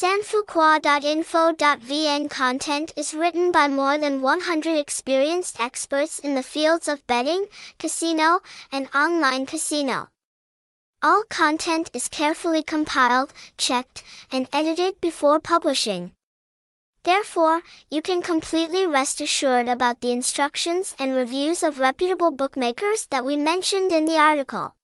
Sanphukhoa.info.vn content is written by more than 100 experienced experts in the fields of betting, casino, and online casino. All content is carefully compiled, checked, and edited before publishing. Therefore, you can completely rest assured about the instructions and reviews of reputable bookmakers that we mentioned in the article.